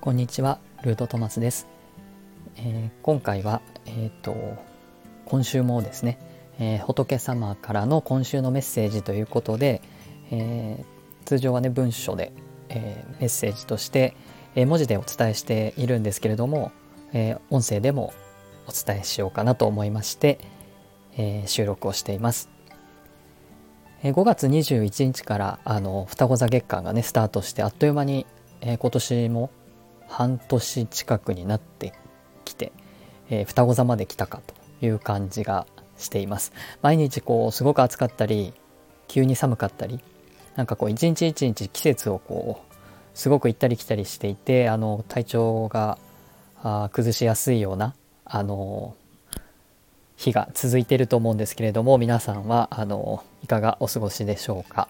こんにちは、ルートトマスです。えー、今回は、えっ、ー、と、今週もですね、えー、仏様からの今週のメッセージということで、え通常はね、文書で、えメッセージとして、え文字でお伝えしているんですけれども、え音声でもお伝えしようかなと思いまして、え収録をしています。5月21日からあの双子座月間がねスタートしてあっという間に、え今年も半年近くになってきて、えー、双子座まで来たかという感じがしています。毎日こうすごく暑かったり急に寒かったりなんかこう一日一日季節をこうすごく行ったり来たりしていてあの体調があ崩しやすいようなあの日が続いてると思うんですけれども皆さんはあのいかがお過ごしでしょうか？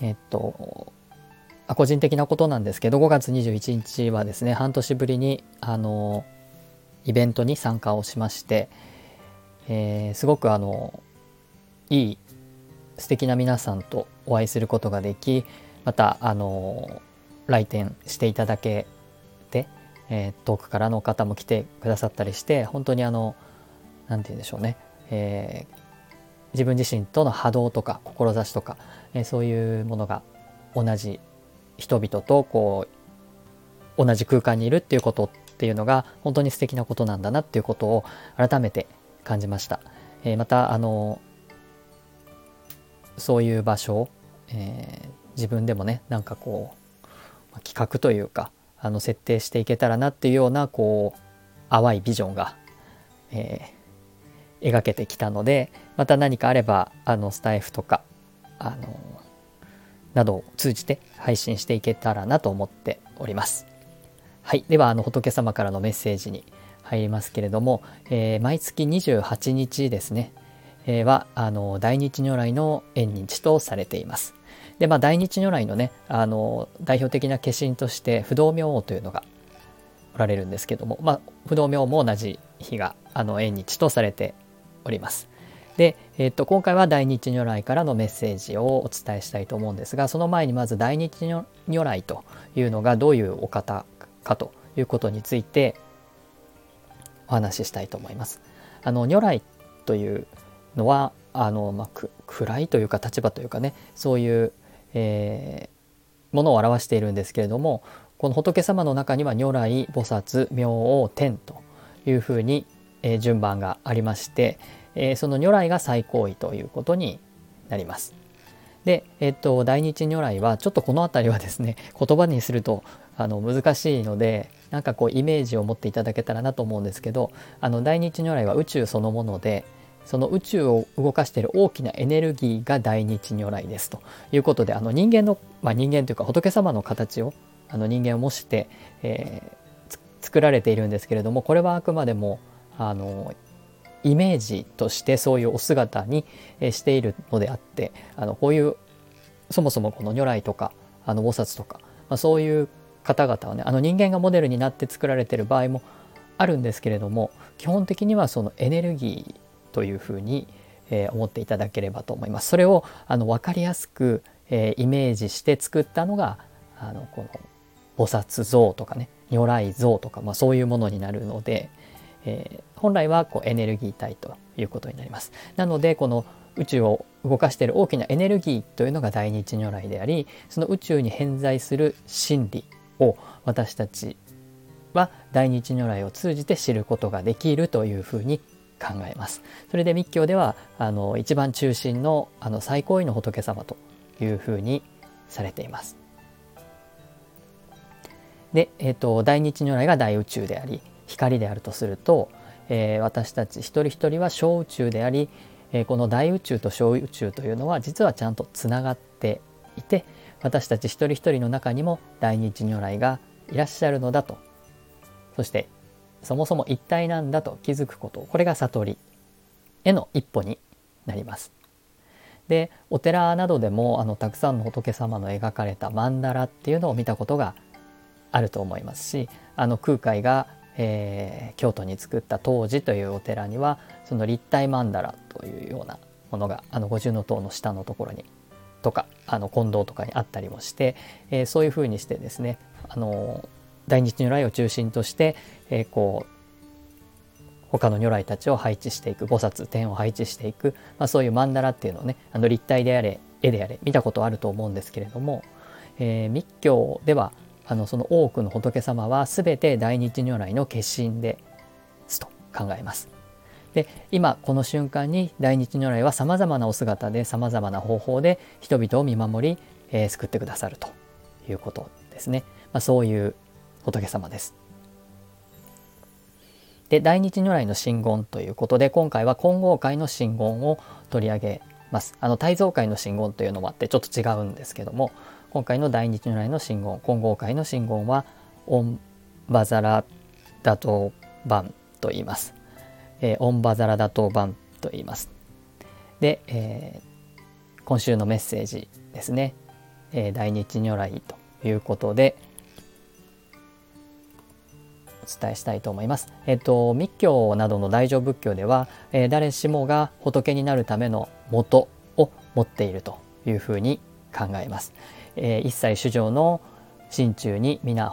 えっと個人的なことなんですけど5月21日はですね半年ぶりにあのイベントに参加をしまして、えー、すごくあのいい素敵な皆さんとお会いすることができまたあの来店していただけて、えー、遠くからの方も来てくださったりして本当にあの何て言うんでしょうね、えー、自分自身との波動とか志とか、えー、そういうものが同じ人々とこう同じ空間にいるっていうことっていうのが本当に素敵なことなんだなっていうことを改めて感じました。えー、またあのそういう場所を、えー、自分でもねなんかこう企画というかあの設定していけたらなっていうようなこう淡いビジョンが、えー、描けてきたのでまた何かあればあのスタイフとかあのなどを通じて配信していけたらなと思っております。はい。では、あの、仏様からのメッセージに入りますけれども、えー、毎月28日ですね、えー、は、あの、大日如来の縁日とされています。で、まあ、大日如来のね、あの、代表的な化身として、不動明王というのがおられるんですけども、まあ、不動明王も同じ日が、あの、縁日とされております。で、えっと、今回は大日如来からのメッセージをお伝えしたいと思うんですがその前にまず大日如来というのがどういうお方かということについてお話ししたいと思います。あの如来というのはあの、まあ、暗いというか立場というかねそういう、えー、ものを表しているんですけれどもこの仏様の中には如来菩薩明王天というふうに、えー、順番がありまして、えー、その如来が最高位ということになります。で、えっと、大日如来はちょっとこの辺りはですね 言葉にするとあの難しいのでなんかこうイメージを持っていただけたらなと思うんですけどあの大日如来は宇宙そのものでその宇宙を動かしている大きなエネルギーが大日如来ですということであの人間の、まあ、人間というか仏様の形をあの人間を模して、えー、作られているんですけれどもこれはあくまでもあのイメージとしてそういうお姿にしているのであってあのこういうそもそもこの如来とかあの菩薩とか、まあ、そういう方々はねあの人間がモデルになって作られてる場合もあるんですけれども基本的にはそのエネルギーというふうに、えー、思っていただければと思います。それをあの分かりやすく、えー、イメージして作ったのがあのこの菩薩像とかね如来像とか、まあ、そういうものになるので、えー、本来はこうエネルギー体ということになります。なのでこの宇宙を動かしている大きなエネルギーというのが大日如来でありその宇宙に偏在する真理を私たちは大日如来を通じて知ることができるというふうに考えます。それで密教ではあの一番中心のあの最高位の仏様というふうにされています。で、えーと大日如来が大宇宙であり光であるとすると、えー、私たち一人一人は小宇宙であり、えー、この大宇宙と小宇宙というのは実はちゃんとつながっていて私たち一人一人の中にも大日如来がいらっしゃるのだとそしてそもそも一体なんだと気づくことこれが悟りへの一歩になります。でお寺などでもあのたくさんの仏様の描かれた曼荼羅っていうのを見たことがあると思いますしあの空海がえー、京都に作った当時というお寺にはその立体曼荼羅というようなものがあの五重塔の下のところにとかあの金堂とかにあったりもして、えー、そういうふうにしてですねあの大日如来を中心として、えー、こう他の如来たちを配置していく菩薩天を配置していく、まあ、そういう曼荼羅っていうのをねあの立体であれ絵であれ見たことあると思うんですけれども、えー、密教ではあのその多くの仏様は全て大日如来の化身ですと考えます。で今この瞬間に大日如来はさまざまなお姿でさまざまな方法で人々を見守り、えー、救ってくださるということですね。まあ、そういう仏様です。で大日如来の真言ということで今回は金剛界の真言を取り上げます。あの大蔵界の真言というのもあってちょっと違うんですけども今回の大日如来の真言金剛界の真言はオンバザラダトバンと言います。えー、オンバザラダトバンと言います。で、えー、今週のメッセージですね、えー、大日如来ということで、お伝えしたいと思います。えっと、密教などの大乗仏教では、えー、誰しもが仏になるための元を持っているというふうに考えます。えー、一切主情の心中に皆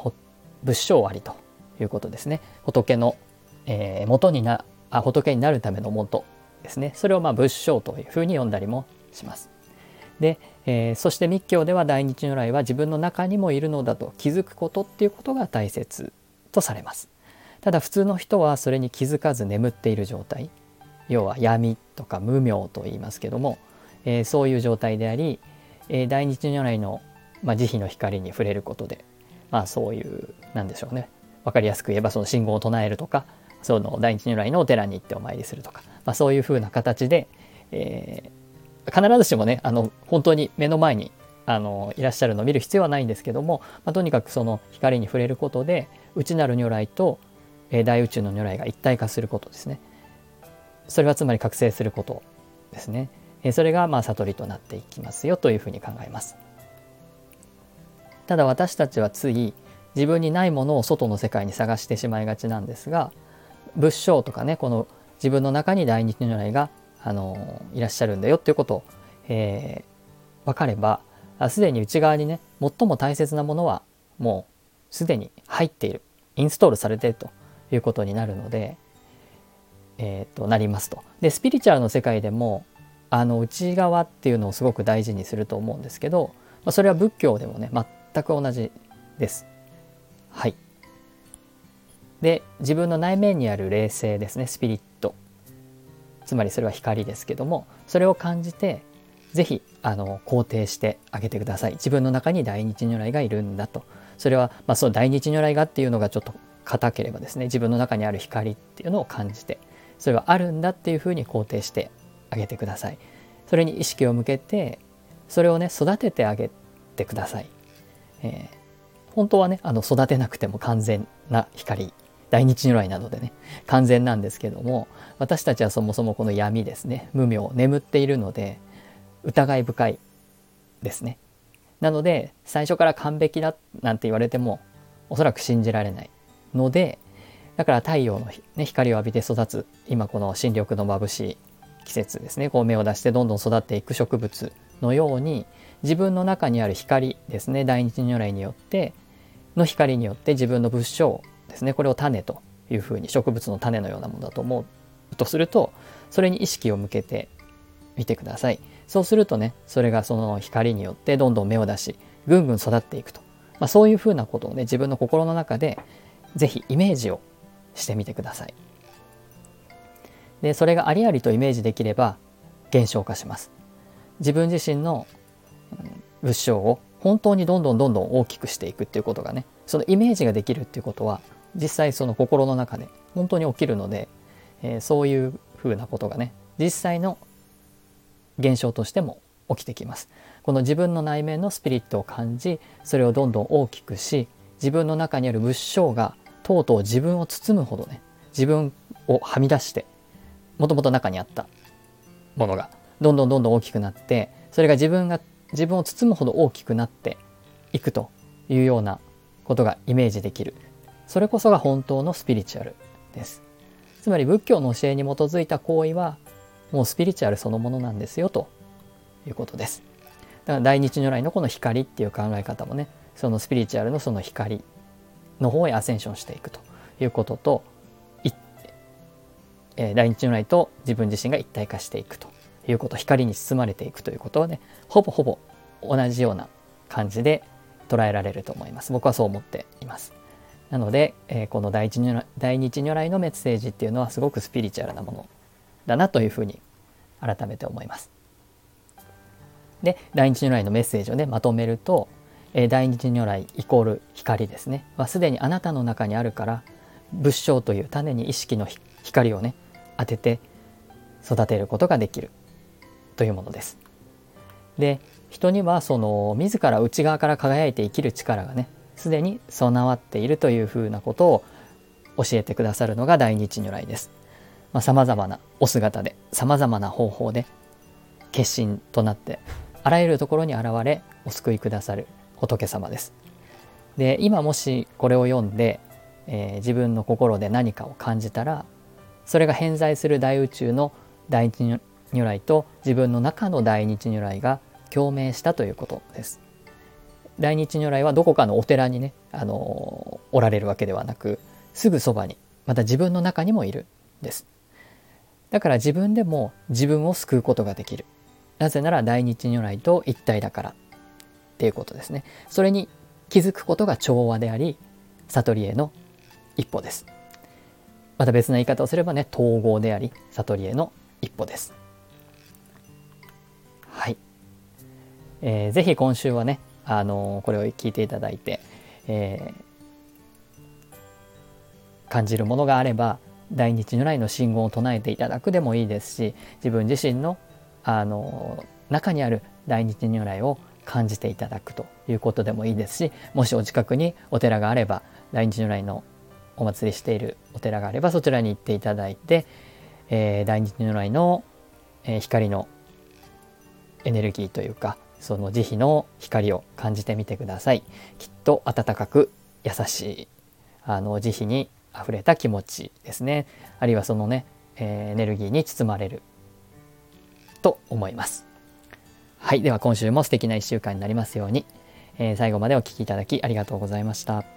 仏性ありということですね。仏の、えー、元になあ仏になるための元ですね。それをまあ仏性というふうに呼んだりもします。で、えー、そして密教では大日如来は自分の中にもいるのだと気づくことっていうことが大切とされますただ普通の人はそれに気づかず眠っている状態要は闇とか無明と言いますけども、えー、そういう状態であり、えー、大日如来の、まあ、慈悲の光に触れることでまあそういうなんでしょうね分かりやすく言えばその信号を唱えるとかその大日如来のお寺に行ってお参りするとか、まあ、そういうふうな形で、えー、必ずしもねあの本当に目の前にあのいらっしゃるのを見る必要はないんですけども、まあ、とにかくその光に触れることで内なる如来とえ大宇宙の如来が一体化することですね。それはつまり覚醒することですね。えそれがまあ悟りとなっていきますよというふうに考えます。ただ私たちはつい自分にないものを外の世界に探してしまいがちなんですが仏性とかねこの自分の中に大日如来があのいらっしゃるんだよっていうことを、えー、分かればすでに内側にね最も大切なものはもうすでに入っているインストールされているということになるので、えー、となりますと。でスピリチュアルの世界でもあの内側っていうのをすごく大事にすると思うんですけど、まあ、それは仏教でもね全く同じです。はい。で自分の内面にある霊性ですね。スピリット。つまりそれは光ですけどもそれを感じてぜひあの肯定してあげてください。自分の中に大日如来がいるんだと。それは、まあ、その大日如来がっていうのがちょっと硬ければですね。自分の中にある光っていうのを感じてそれはあるんだっていうふうに肯定してあげてください。それに意識を向けてそれをね育ててあげてください、えー、本当はねあの育てなくても完全な光大日如来などでね完全なんですけども私たちはそもそもこの闇ですね無明眠っているので疑い深いですね。なので最初から完璧だなんて言われてもおそらく信じられないのでだから太陽の、ね、光を浴びて育つ今この新緑の眩しい季節ですねこう芽を出してどんどん育っていく植物のように自分の中にある光ですね大日如来によっての光によって自分の物性ですねこれを種というふうに植物の種のようなものだと思うとするとそれに意識を向けてみてください。そうするとねそれがその光によってどんどん芽を出しぐんぐん育っていくと、まあ、そういうふうなことをね自分の心の中で是非イメージをしてみてください。でそれがありありとイメージできれば減少化します。自分自身の物証を本当にどんどんどんどん大きくしていくっていうことがねそのイメージができるっていうことは実際その心の中で本当に起きるので、えー、そういうふうなことがね実際の現象としても起きてきます。この自分の内面のスピリットを感じそれをどんどん大きくし自分の中にある物性がとうとう自分を包むほどね自分をはみ出してもともと中にあったものがどんどんどんどん大きくなってそれが自分が自分を包むほど大きくなっていくというようなことがイメージできる。それこそが本当のスピリチュアルです。つまり仏教の教えに基づいた行為はもうスピリチュアルそのものなんですよということです。だから大日如来のこの光っていう考え方もねそのスピリチュアルのその光の方へアセンションしていくということと、えー、大日如来と自分自身が一体化していくと。いうこと光に包まれていくということはねほぼほぼ同じような感じで捉えられると思います。僕はそう思っています。なので、えー、この大日大日如来のメッセージっていうのはすごくスピリチュアルなものだなというふうに改めて思います。で大日如来のメッセージをねまとめると、えー、大日如来イコール光ですね。はすでにあなたの中にあるから仏性という種に意識の光をね当てて育てることができる。というものです。で人にはその自ら内側から輝いて生きる力がねすでに備わっているというふうなことを教えてくださるのが大日如来です。さまざ、まなお姿でさまざまな方法で決心となってあらゆるところに現れお救いくださる仏様です。で今もしこれを読んで、えー、自分の心で何かを感じたらそれが偏在する大宇宙の大日如来と自分の中の大日如来が共鳴したということです。大日如来はどこかのお寺にね、あのおられるわけではなくすぐそばにまた自分の中にもいるんです。だから自分でも自分を救うことができる。なぜなら大日如来と一体だからっていうことですね。それに気づくことが調和であり悟りへの一歩です。また別な言い方をすればね統合であり悟りへの一歩ですはい、えー、ぜひ今週はねあのー、これを聞いていただいて、えー、感じるものがあれば大日如来の信号を唱えていただくでもいいですし自分自身のあの中にある大日如来を感じていただくということでもいいですしもしお近くにお寺があれば大日如来のお祭りしているお寺があればそちらに行っていただいて、えー、大日如来の、えー、光のエネルギーというかその慈悲の光を感じてみてください。きっと温かく優しいあの慈悲にあふれた気持ちですね。あるいはそのね、えー、エネルギーに包まれると思います。はいでは今週も素敵な1週間になりますように、えー、最後までお聴きいただきありがとうございました。